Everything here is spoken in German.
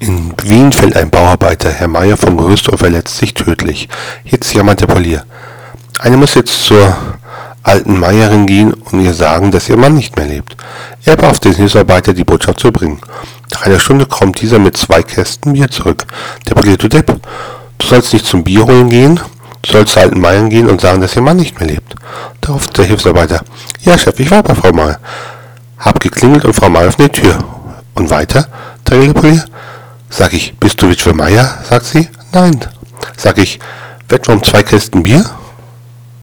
In Wien fällt ein Bauarbeiter, Herr Meier, vom Gerüst und verletzt sich tödlich. Jetzt jammert der Polier. Einer muss jetzt zur alten Meierin gehen und ihr sagen, dass ihr Mann nicht mehr lebt. Er beauftragt den Hilfsarbeiter, die Botschaft zu bringen. Nach einer Stunde kommt dieser mit zwei Kästen Bier zurück. Der Polier, du Depp, du sollst nicht zum Bier holen gehen, du sollst zur alten Meierin gehen und sagen, dass ihr Mann nicht mehr lebt. Darauf der Hilfsarbeiter. Ja, Chef, ich war bei Frau Meier. Hab geklingelt und Frau Meier öffnet die Tür. Und weiter? Der Polier. Sag ich, bist du Witwe Meier? sagt sie. Nein. Sag ich, Wetten um zwei Kästen Bier?